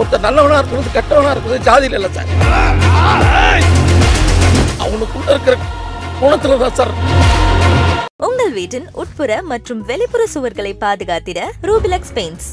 ஒருத்தர் நல்லவனா இருக்கிறது கெட்டவனா இருக்கிறது ஜாதியில் இல்லை சார். அவனுக்குள்ள இருக்கிற குணத்துல தான் சார். உங்கள் வீட்டின் உட்புற மற்றும் வெளிப்புற சுவர்களை பாதுகாத்திட ரூபிலக்ஸ் பெயிண்ட்ஸ்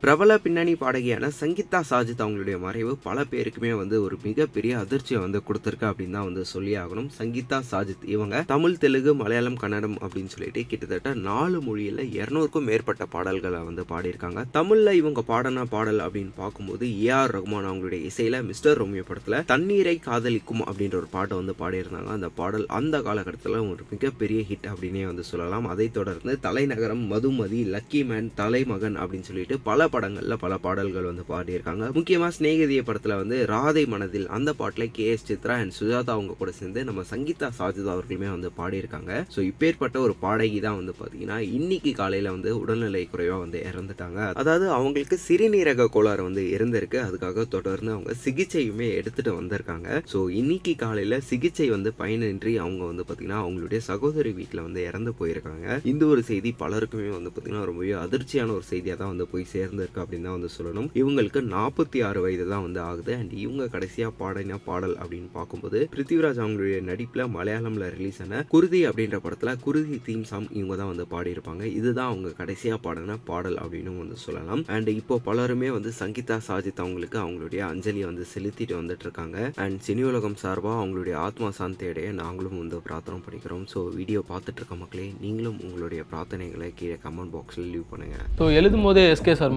பிரபல பின்னணி பாடகியான சங்கீதா சாஜித் அவங்களுடைய மறைவு பல பேருக்குமே வந்து ஒரு மிகப்பெரிய அதிர்ச்சியை வந்து கொடுத்துருக்கு அப்படின்னு தான் வந்து சொல்லி ஆகணும். சங்கீதா சாஜித் இவங்க தமிழ் தெலுங்கு மலையாளம் கன்னடம் அப்படின்னு சொல்லிட்டு கிட்டத்தட்ட நாலு மொழியில் இரநூறுக்கும் மேற்பட்ட பாடல்களை வந்து பாடியிருக்காங்க. தமிழ்ல இவங்க பாடின பாடல் அப்படின்னு பார்க்கும்போது ஏ ஆர் ரகுமான் அவங்களுடைய இசையில மிஸ்டர் ரோமியோ படத்துல தண்ணீரை காதலிக்கும் அப்படின்ற ஒரு பாட்டை வந்து பாடியிருந்தாங்க. அந்த பாடல் அந்த காலகட்டத்தில் ஒரு மிகப்பெரிய ஹிட் அப்படின்னே வந்து சொல்லலாம். அதைத் தொடர்ந்து தலைநகரம் மதுமதி லக்கி மேன் தலைமகன் அப்படின்னு சொல்லிட்டு பல படங்களில் பல பாடல்கள் வந்து பாடியிருக்காங்க. முக்கியமாக சிநேகிதிய படத்தில் வந்து ராதை மனதில் அந்த பாட்டில் K S Chithra and Sujatha அவங்க கூட சேர்ந்து நம்ம சங்கீதா சாஜிதா அவர்களுமே வந்து பாடியிருக்காங்க. ஸோ இப்பேற்பட்ட ஒரு பாடகி தான் வந்து பார்த்தீங்கன்னா இன்னைக்கு காலையில் வந்து உடல்நிலை குறைவாக வந்து இறந்துட்டாங்க. அதாவது அவங்களுக்கு சிறுநீரக கோளாறு வந்து இருந்திருக்கு. அதுக்காக தொடர்ந்து அவங்க சிகிச்சையுமே எடுத்துகிட்டு வந்திருக்காங்க. ஸோ இன்னைக்கு காலையில் சிகிச்சை வந்து பயனின்றி அவங்க வந்து பார்த்தீங்கன்னா அவங்களுடைய சகோதரி வீட்டில் வந்து இறந்து போயிருக்காங்க. இந்த ஒரு செய்தி பலருக்குமே வந்து பார்த்தீங்கன்னா ரொம்பவே அதிர்ச்சியான ஒரு செய்தியாக தான் வந்து போய் சேர்ந்திருக்கு அப்படின்னு தான் வந்து சொல்லணும். இவங்களுக்கு நாற்பத்தி ஆறு வயது தான் வந்து ஆகுது. அண்ட் இவங்க கடைசியாக பாடின பாடல் அப்படின்னு பார்க்கும்போது பிருத்திவிராஜ் அவங்களுடைய நடிப்பில் மலையாளமில் ரிலீஸ் ஆன குருதி அப்படின்ற படத்தில் குருதி தீம் சாங் இவங்க தான் வந்து பாடியிருப்பாங்க. இதுதான் அவங்க கடைசியாக பாடின பாடல் அப்படின்னு வந்து சொல்லலாம். அண்ட் இப்போ பலருமே வந்து சங்கீதா சாஜித் அவங்களுக்கு அவங்களுடைய அஞ்சலியை வந்து செலுத்திட்டு வந்துட்டு இருக்காங்க அண்ட் சினி உலகம் சார்பாக அவங்களுடைய ஆத்மா சாந்தியடைய நாங்களும் வந்து பிரார்த்தனை பண்ணிக்கிறோம். ஸோ வீடியோ பார்த்துட்டு இருக்க மக்களே நீங்களும் உங்களுடைய பிரார்த்தனைகளை கீழே கமெண்ட் பாக்ஸில் லீவ் பண்ணுங்க. ஸோ எழுதும் போதே எஸ்கே சார்